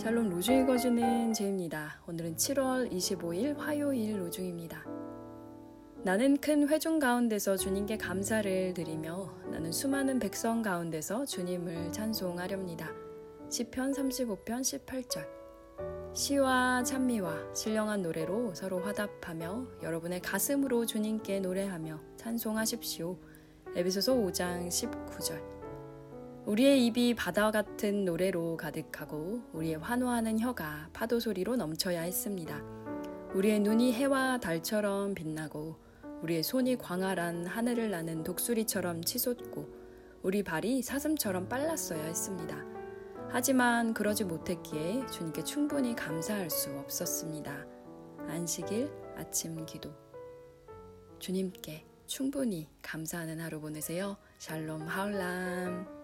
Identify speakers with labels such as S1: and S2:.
S1: 샬롬 로중 읽어주는 제입니다. 오늘은 7월 25일 화요일 로중입니다. 나는 큰 회중 가운데서 주님께 감사를 드리며 나는 수많은 백성 가운데서 주님을 찬송하렵니다. 시편 35편 18절 시와 찬미와 신령한 노래로 서로 화답하며 여러분의 가슴으로 주님께 노래하며 찬송하십시오. 에베소서 5장 19절 우리의 입이 바다 같은 노래로 가득하고 우리의 환호하는 혀가 파도 소리로 넘쳐야 했습니다. 우리의 눈이 해와 달처럼 빛나고 우리의 손이 광활한 하늘을 나는 독수리처럼 치솟고 우리 발이 사슴처럼 빨랐어야 했습니다. 하지만 그러지 못했기에 주님께 충분히 감사할 수 없었습니다. 안식일 아침 기도. 주님께 충분히 감사하는 하루 보내세요. 샬롬 하울람.